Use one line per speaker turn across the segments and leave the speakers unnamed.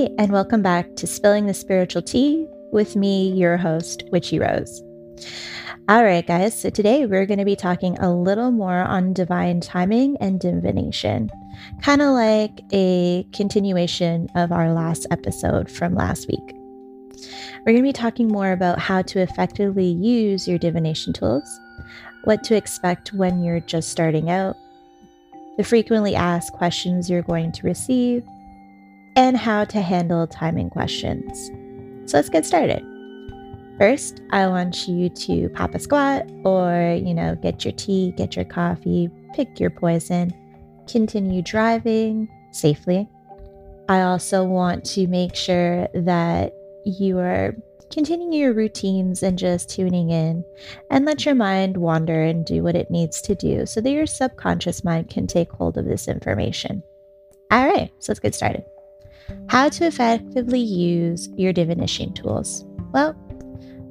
Hey, and welcome back to Spilling the Spiritual Tea with me, your host, Witchy Rose. All right, guys, so today we're going to be talking a little more on divine timing and divination, kind of like a continuation of our last episode from last week. We're going to be talking more about how to effectively use your divination tools, what to expect when you're just starting out, the frequently asked questions you're going to receive, and how to handle timing questions. So let's get started. First, I want you to pop a squat or, you know, get your tea, get your coffee, pick your poison, continue driving safely. I also want to make sure that you are continuing your routines and just tuning in and let your mind wander and do what it needs to do so that your subconscious mind can take hold of this information. All right, so let's get started. How to effectively use your divination tools. Well,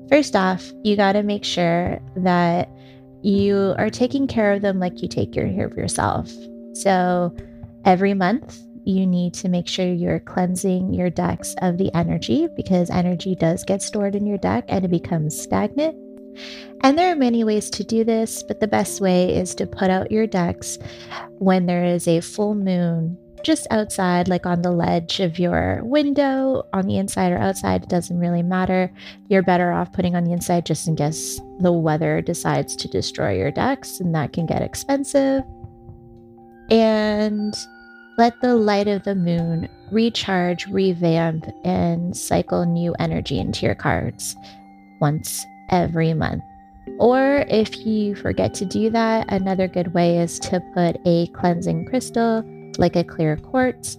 first off, you got to make sure that you are taking care of them like you take care of yourself. So every month, you need to make sure you're cleansing your decks of the energy because energy does get stored in your deck and it becomes stagnant. And there are many ways to do this, but the best way is to put out your decks when there is a full moon just outside, like on the ledge of your window, on the inside or outside, it doesn't really matter. You're better off putting on the inside just in case the weather decides to destroy your decks, and that can get expensive. And let the light of the moon recharge, revamp, and cycle new energy into your cards once every month. Or if you forget to do that, another good way is to put a cleansing crystal like a clear quartz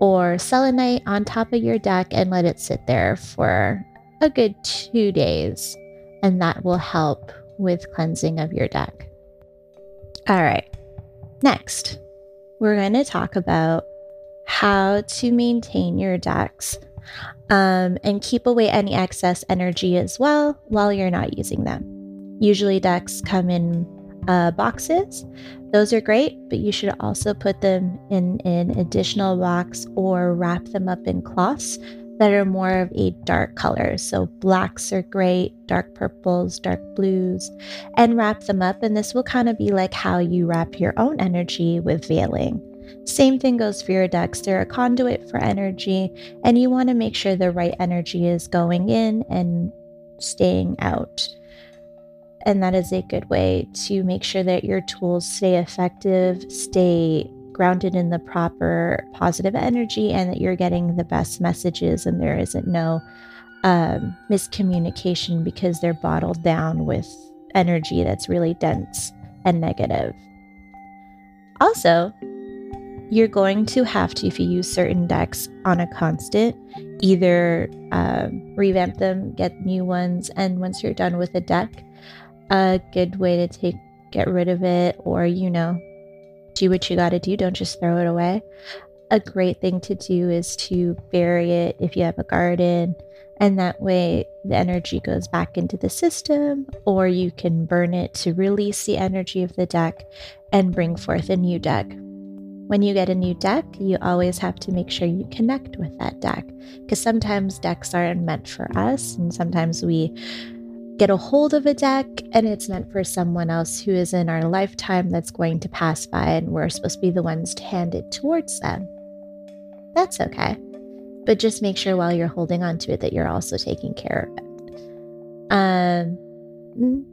or selenite on top of your deck and let it sit there for a good two days. And that will help with cleansing of your deck. All right. Next, we're going to talk about how to maintain your decks um, and keep away any excess energy as well while you're not using them. Usually, decks come in uh, boxes. Those are great, but you should also put them in an additional box or wrap them up in cloths that are more of a dark color. So blacks are great, dark purples, dark blues, and wrap them up. And this will kind of be like how you wrap your own energy with veiling. Same thing goes for your decks. They're a conduit for energy, and you want to make sure the right energy is going in and staying out. And that is a good way to make sure that your tools stay effective, stay grounded in the proper positive energy, and that you're getting the best messages and there isn't no um, miscommunication because they're bottled down with energy that's really dense and negative. Also, you're going to have to, if you use certain decks on a constant, either um, revamp them, get new ones, and once you're done with a deck, a good way to take get rid of it or you know do what you got to do. Don't just throw it away. A great thing to do is to bury it if you have a garden and that way the energy goes back into the system or you can burn it to release the energy of the deck and bring forth a new deck. When you get a new deck you always have to make sure you connect with that deck because sometimes decks aren't meant for us and sometimes we get a hold of a deck and it's meant for someone else who is in our lifetime that's going to pass by and we're supposed to be the ones to hand it towards them. That's okay. But just make sure while you're holding on to it that you're also taking care of it. Um, mm,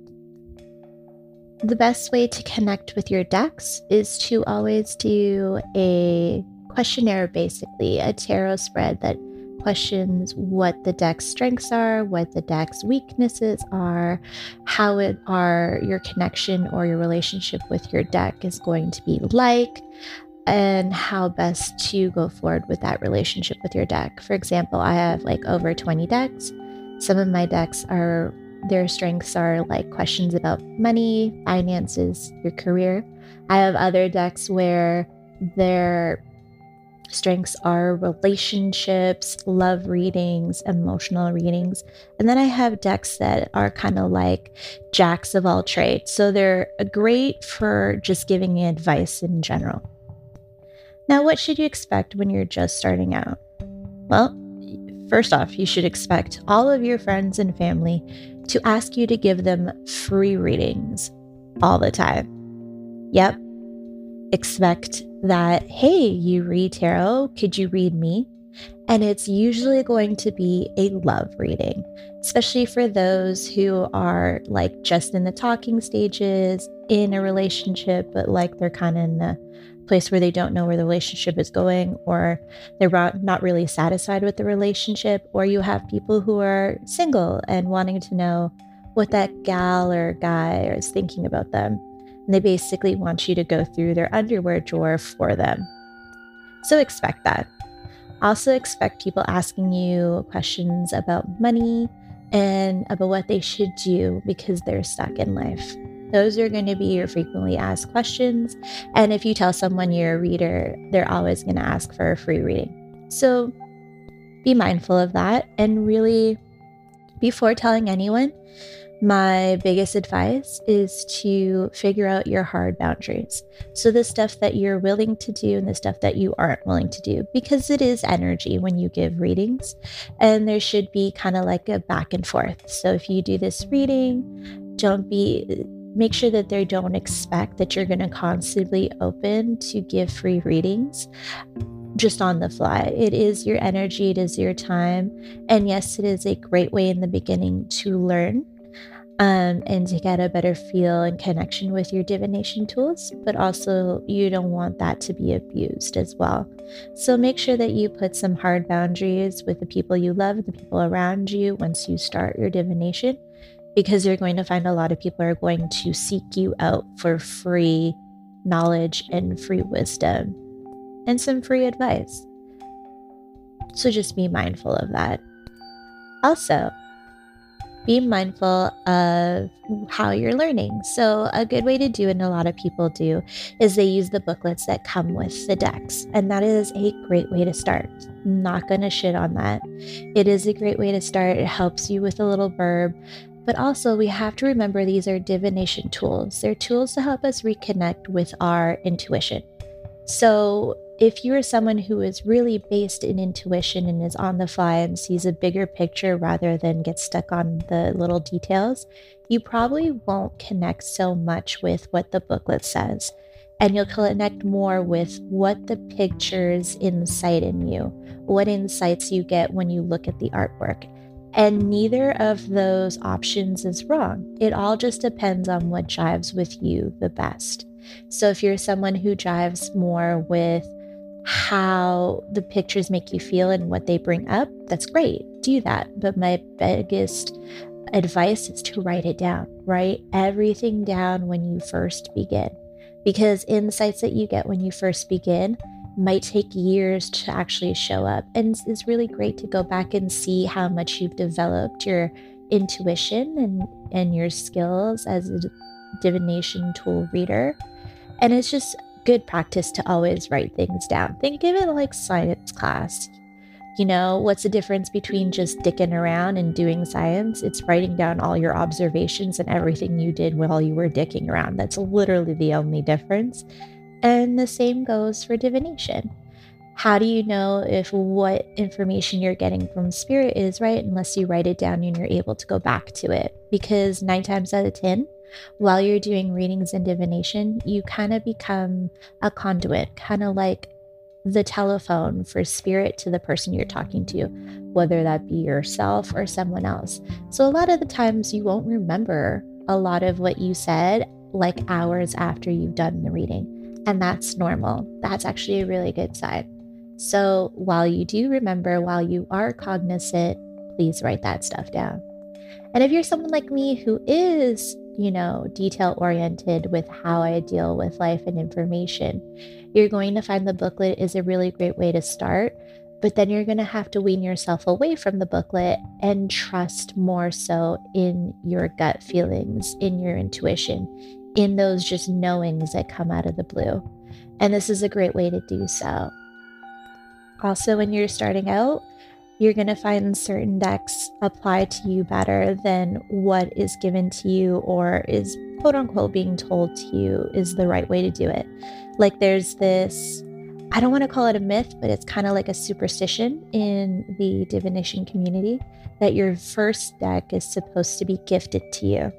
the best way to connect with your decks is to always do a questionnaire, basically, a tarot spread that questions what the deck's strengths are, what the deck's weaknesses are, how it are your connection or your relationship with your deck is going to be like, and how best to go forward with that relationship with your deck. For example, I have like over 20 decks. Some of my decks are their strengths are like questions about money, finances, your career. I have other decks where their strengths are relationships, love readings, emotional readings. And then I have decks that are kind of like jacks of all trades. So they're great for just giving advice in general. Now, what should you expect when you're just starting out? Well, first off, you should expect all of your friends and family to ask you to give them free readings all the time. Yep. Expect that, hey, you read tarot, could you read me? And it's usually going to be a love reading, especially for those who are like just in the talking stages in a relationship, but like they're kind of in the place where they don't know where the relationship is going, or they're not really satisfied with the relationship, or you have people who are single and wanting to know what that gal or guy is thinking about them. And they basically want you to go through their underwear drawer for them. So expect that. Also, expect people asking you questions about money and about what they should do because they're stuck in life. Those are going to be your frequently asked questions. And if you tell someone you're a reader, they're always going to ask for a free reading. So be mindful of that. And really, before telling anyone, my biggest advice is to figure out your hard boundaries. So, the stuff that you're willing to do and the stuff that you aren't willing to do, because it is energy when you give readings. And there should be kind of like a back and forth. So, if you do this reading, don't be make sure that they don't expect that you're going to constantly open to give free readings just on the fly. It is your energy, it is your time. And yes, it is a great way in the beginning to learn um, and to get a better feel and connection with your divination tools, but also you don't want that to be abused as well. So make sure that you put some hard boundaries with the people you love, the people around you once you start your divination, because you're going to find a lot of people are going to seek you out for free knowledge and free wisdom and some free advice. So just be mindful of that. Also, be mindful of how you're learning. So, a good way to do and a lot of people do, is they use the booklets that come with the decks. And that is a great way to start. not going to shit on that. It is a great way to start. It helps you with a little verb. But also, we have to remember these are divination tools. They're tools to help us reconnect with our intuition. So, if you're someone who is really based in intuition and is on the fly and sees a bigger picture rather than get stuck on the little details, you probably won't connect so much with what the booklet says. And you'll connect more with what the pictures incite in you, what insights you get when you look at the artwork. And neither of those options is wrong. It all just depends on what jives with you the best. So if you're someone who jives more with how the pictures make you feel and what they bring up, that's great. Do that. But my biggest advice is to write it down. Write everything down when you first begin. Because insights that you get when you first begin might take years to actually show up. And it's really great to go back and see how much you've developed your intuition and, and your skills as a divination tool reader. And it's just good practice to always write things down. Think of it like science class. You know, what's the difference between just dicking around and doing science? It's writing down all your observations and everything you did while you were dicking around. That's literally the only difference. And the same goes for divination. How do you know if what information you're getting from spirit is right unless you write it down and you're able to go back to it? Because nine times out of 10, while you're doing readings and divination, you kind of become a conduit, kind of like the telephone for spirit to the person you're talking to, whether that be yourself or someone else. So, a lot of the times you won't remember a lot of what you said like hours after you've done the reading. And that's normal. That's actually a really good sign. So, while you do remember, while you are cognizant, please write that stuff down. And if you're someone like me who is you know, detail oriented with how I deal with life and information. You're going to find the booklet is a really great way to start, but then you're going to have to wean yourself away from the booklet and trust more so in your gut feelings, in your intuition, in those just knowings that come out of the blue. And this is a great way to do so. Also, when you're starting out, you're going to find certain decks apply to you better than what is given to you or is quote unquote being told to you is the right way to do it. Like there's this I don't want to call it a myth, but it's kind of like a superstition in the divination community that your first deck is supposed to be gifted to you.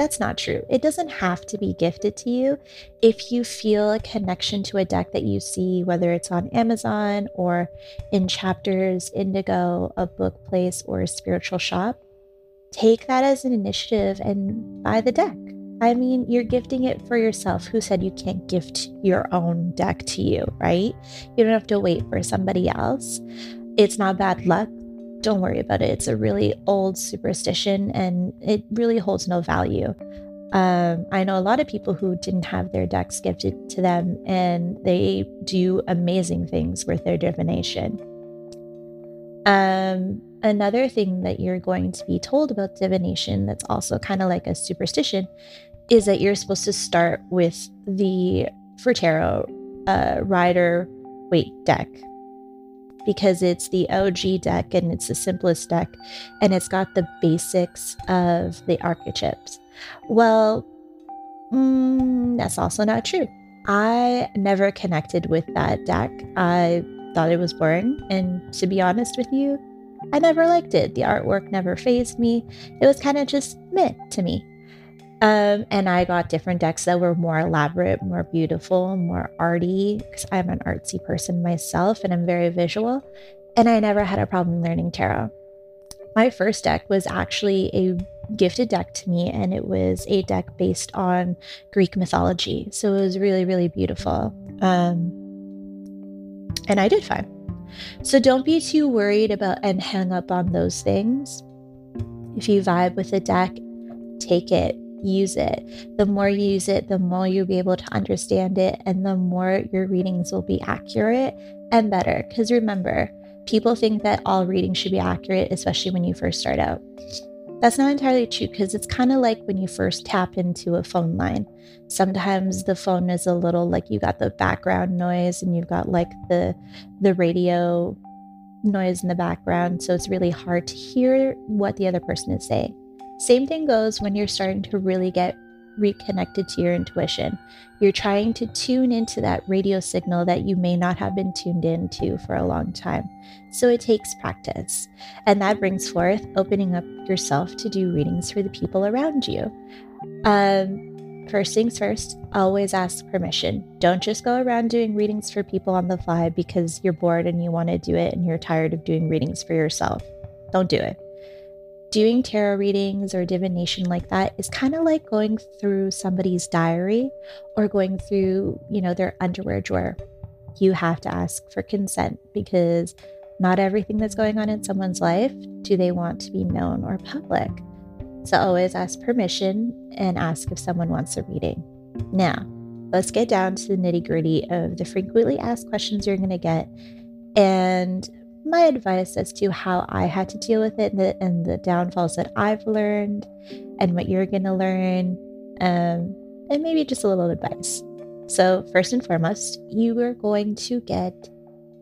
That's not true. It doesn't have to be gifted to you. If you feel a connection to a deck that you see, whether it's on Amazon or in chapters, Indigo, a book place, or a spiritual shop, take that as an initiative and buy the deck. I mean, you're gifting it for yourself. Who said you can't gift your own deck to you, right? You don't have to wait for somebody else. It's not bad luck. Don't worry about it. It's a really old superstition and it really holds no value. Um, I know a lot of people who didn't have their decks gifted to them and they do amazing things with their divination. Um, another thing that you're going to be told about divination that's also kind of like a superstition is that you're supposed to start with the for tarot uh, rider waite deck because it's the OG deck and it's the simplest deck and it's got the basics of the archetypes. Well, mm, that's also not true. I never connected with that deck. I thought it was boring. And to be honest with you, I never liked it. The artwork never phased me. It was kind of just meh to me. Um, and I got different decks that were more elaborate, more beautiful, more arty, because I'm an artsy person myself and I'm very visual. And I never had a problem learning tarot. My first deck was actually a gifted deck to me, and it was a deck based on Greek mythology. So it was really, really beautiful. Um, and I did fine. So don't be too worried about and hang up on those things. If you vibe with a deck, take it use it. The more you use it, the more you'll be able to understand it, and the more your readings will be accurate and better. Because remember, people think that all readings should be accurate, especially when you first start out. That's not entirely true because it's kind of like when you first tap into a phone line. Sometimes the phone is a little like you got the background noise and you've got like the the radio noise in the background, so it's really hard to hear what the other person is saying. Same thing goes when you're starting to really get reconnected to your intuition. You're trying to tune into that radio signal that you may not have been tuned into for a long time. So it takes practice. And that brings forth opening up yourself to do readings for the people around you. Um, first things first, always ask permission. Don't just go around doing readings for people on the fly because you're bored and you want to do it and you're tired of doing readings for yourself. Don't do it doing tarot readings or divination like that is kind of like going through somebody's diary or going through, you know, their underwear drawer. You have to ask for consent because not everything that's going on in someone's life do they want to be known or public. So always ask permission and ask if someone wants a reading. Now, let's get down to the nitty gritty of the frequently asked questions you're going to get and my advice as to how I had to deal with it and the, and the downfalls that I've learned and what you're going to learn, um, and maybe just a little advice. So, first and foremost, you are going to get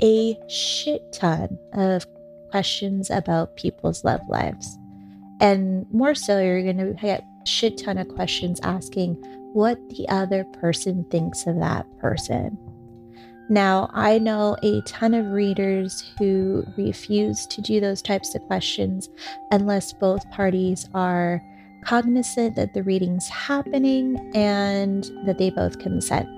a shit ton of questions about people's love lives. And more so, you're going to get shit ton of questions asking what the other person thinks of that person now, I know a ton of readers who refuse to do those types of questions unless both parties are cognizant that the reading's happening and that they both consent.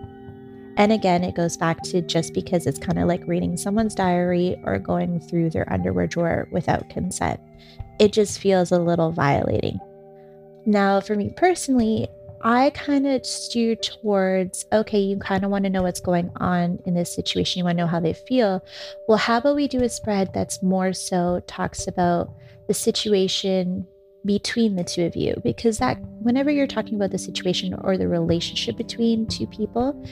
And again, it goes back to just because it's kind of like reading someone's diary or going through their underwear drawer without consent. It just feels a little violating. Now, for me personally, I kind of steer towards okay, you kind of want to know what's going on in this situation. You want to know how they feel. Well, how about we do a spread that's more so talks about the situation between the two of you? Because that, whenever you're talking about the situation or the relationship between two people,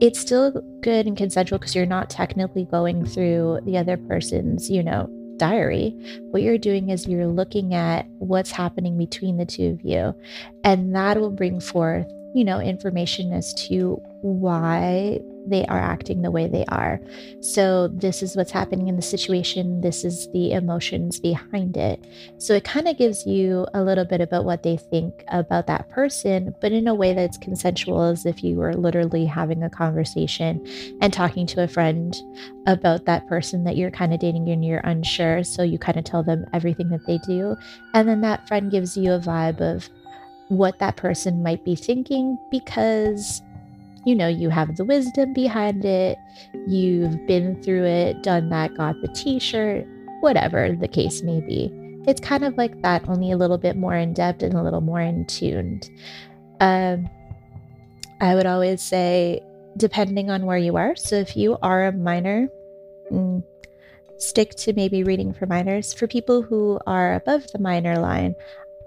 it's still good and consensual because you're not technically going through the other person's, you know, diary, what you're doing is you're looking at what's happening between the two of you. And that will bring forth, you know, information as to why they are acting the way they are. So, this is what's happening in the situation. This is the emotions behind it. So, it kind of gives you a little bit about what they think about that person, but in a way that's consensual, as if you were literally having a conversation and talking to a friend about that person that you're kind of dating and you're unsure. So, you kind of tell them everything that they do. And then that friend gives you a vibe of, what that person might be thinking because you know, you have the wisdom behind it, you've been through it, done that, got the t shirt, whatever the case may be. It's kind of like that, only a little bit more in depth and a little more in tuned. Um, I would always say, depending on where you are. So if you are a minor, mm, stick to maybe reading for minors. For people who are above the minor line,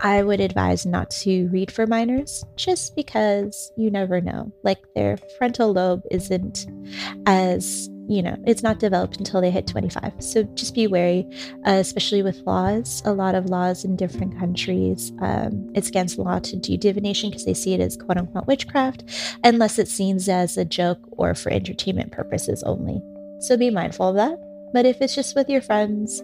I would advise not to read for minors just because you never know. Like their frontal lobe isn't as, you know, it's not developed until they hit 25. So just be wary, uh, especially with laws. A lot of laws in different countries, um, it's against the law to do divination because they see it as quote unquote witchcraft, unless it's seen as a joke or for entertainment purposes only. So be mindful of that. But if it's just with your friends,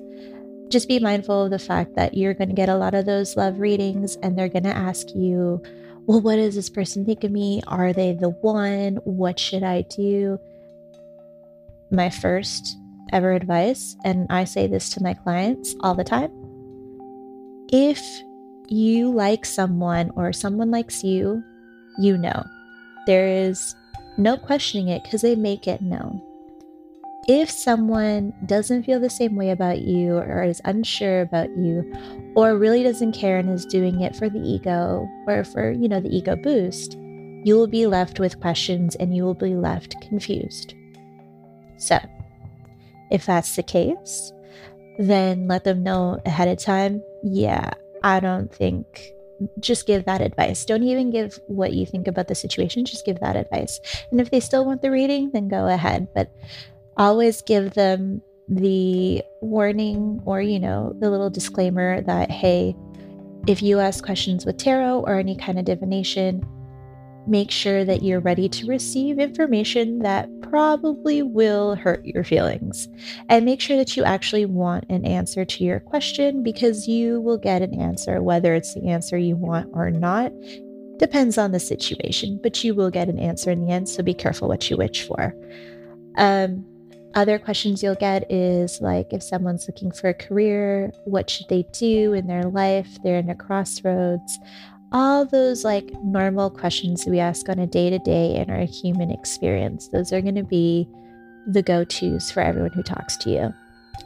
just be mindful of the fact that you're going to get a lot of those love readings and they're going to ask you, well, what does this person think of me? Are they the one? What should I do? My first ever advice, and I say this to my clients all the time if you like someone or someone likes you, you know. There is no questioning it because they make it known if someone doesn't feel the same way about you or is unsure about you or really doesn't care and is doing it for the ego or for you know the ego boost you will be left with questions and you will be left confused so if that's the case then let them know ahead of time yeah i don't think just give that advice. Don't even give what you think about the situation, just give that advice. And if they still want the reading, then go ahead. But always give them the warning or, you know, the little disclaimer that, hey, if you ask questions with tarot or any kind of divination, make sure that you're ready to receive information that probably will hurt your feelings. And make sure that you actually want an answer to your question because you will get an answer, whether it's the answer you want or not. Depends on the situation, but you will get an answer in the end. So be careful what you wish for. Um, other questions you'll get is like if someone's looking for a career, what should they do in their life? They're in a crossroads. All those like normal questions we ask on a day to day in our human experience. Those are going to be the go tos for everyone who talks to you.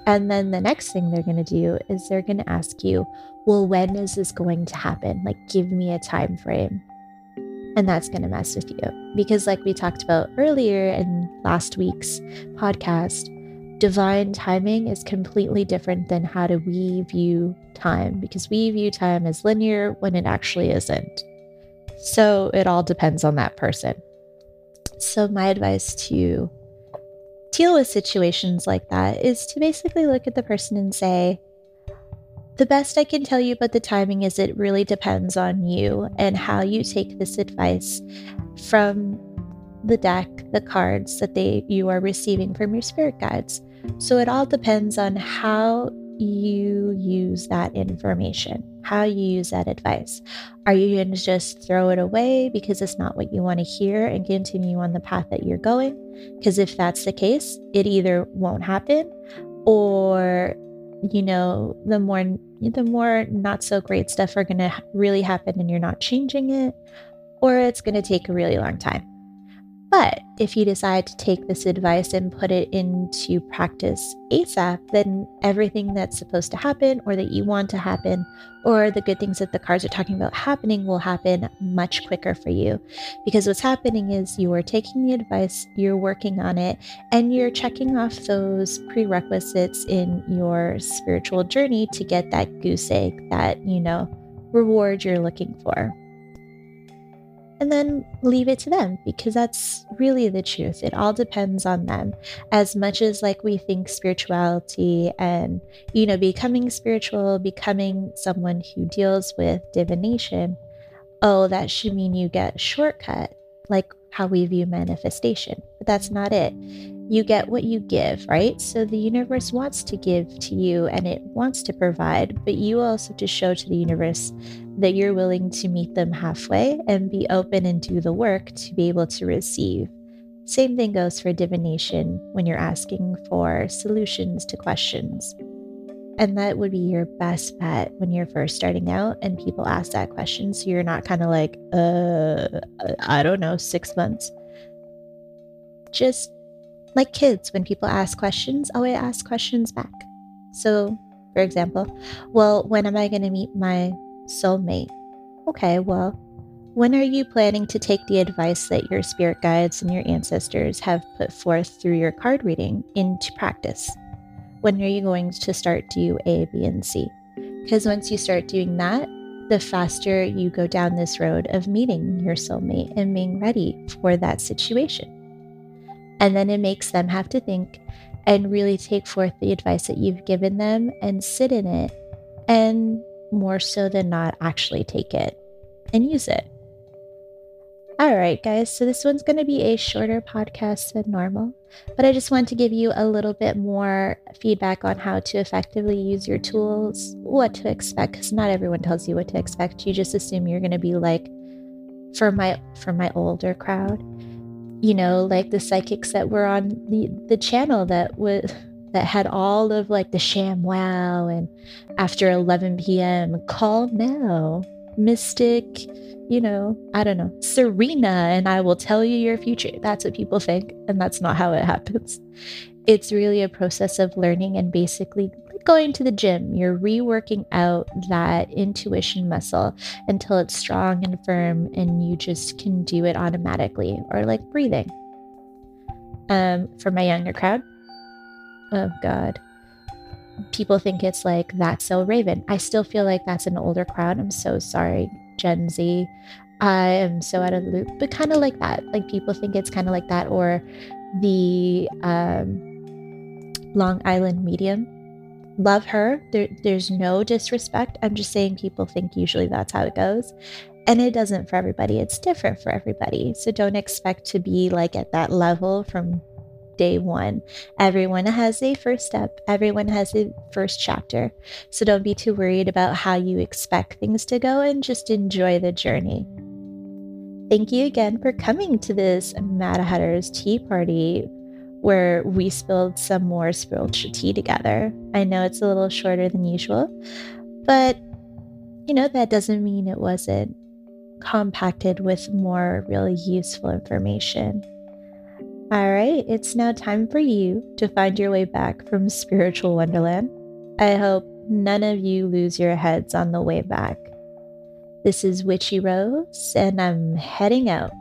And then the next thing they're going to do is they're going to ask you, well, when is this going to happen? Like, give me a time frame and that's going to mess with you. Because, like we talked about earlier in last week's podcast, divine timing is completely different than how do we view time because we view time as linear when it actually isn't. So, it all depends on that person. So, my advice to deal with situations like that is to basically look at the person and say, the best I can tell you about the timing is it really depends on you and how you take this advice from the deck, the cards that they you are receiving from your spirit guides. So it all depends on how you use that information, how you use that advice. Are you going to just throw it away because it's not what you want to hear and continue on the path that you're going? Because if that's the case, it either won't happen or you know, the more the more not so great stuff are going to really happen and you're not changing it, or it's going to take a really long time. But if you decide to take this advice and put it into practice ASAP, then everything that's supposed to happen or that you want to happen or the good things that the cards are talking about happening will happen much quicker for you. Because what's happening is you are taking the advice, you're working on it, and you're checking off those prerequisites in your spiritual journey to get that goose egg, that, you know, reward you're looking for and then leave it to them because that's really the truth. It all depends on them. As much as like we think spirituality and, you know, becoming spiritual, becoming someone who deals with divination, oh, that should mean you get shortcut. Like how we view manifestation, but that's not it. You get what you give, right? So the universe wants to give to you and it wants to provide, but you also to show to the universe that you're willing to meet them halfway and be open and do the work to be able to receive. Same thing goes for divination when you're asking for solutions to questions. And that would be your best bet when you're first starting out and people ask that question. So you're not kind of like, uh, I don't know, six months. Just like kids, when people ask questions, oh, I always ask questions back. So, for example, well, when am I going to meet my soulmate? Okay, well, when are you planning to take the advice that your spirit guides and your ancestors have put forth through your card reading into practice? when are you going to start do A, B, and C? Because once you start doing that, the faster you go down this road of meeting your soulmate and being ready for that situation. And then it makes them have to think and really take forth the advice that you've given them and sit in it, and more so than not, actually take it and use it. All right, guys. So this one's going to be a shorter podcast than normal, but I just want to give you a little bit more feedback on how to effectively use your tools, what to expect, because not everyone tells you what to expect. You just assume you're going to be like, for my for my older crowd, you know, like the psychics that were on the the channel that was that had all of like the ShamWow and after 11 p.m. call now mystic you know, I don't know, Serena, and I will tell you your future. That's what people think. And that's not how it happens. It's really a process of learning and basically going to the gym. You're reworking out that intuition muscle until it's strong and firm and you just can do it automatically or like breathing. Um, for my younger crowd, oh God, people think it's like that's so Raven. I still feel like that's an older crowd. I'm so sorry. Gen Z. I am so out of the loop, but kind of like that. Like people think it's kind of like that, or the um, Long Island medium. Love her. There, there's no disrespect. I'm just saying people think usually that's how it goes. And it doesn't for everybody. It's different for everybody. So don't expect to be like at that level from day one. Everyone has a first step, everyone has a first chapter. So don't be too worried about how you expect things to go and just enjoy the journey. Thank you again for coming to this Mad Hatter's tea party where we spilled some more spiritual tea together. I know it's a little shorter than usual, but you know, that doesn't mean it wasn't compacted with more really useful information. All right, it's now time for you to find your way back from spiritual wonderland. I hope none of you lose your heads on the way back. This is Witchy Rose, and I'm heading out.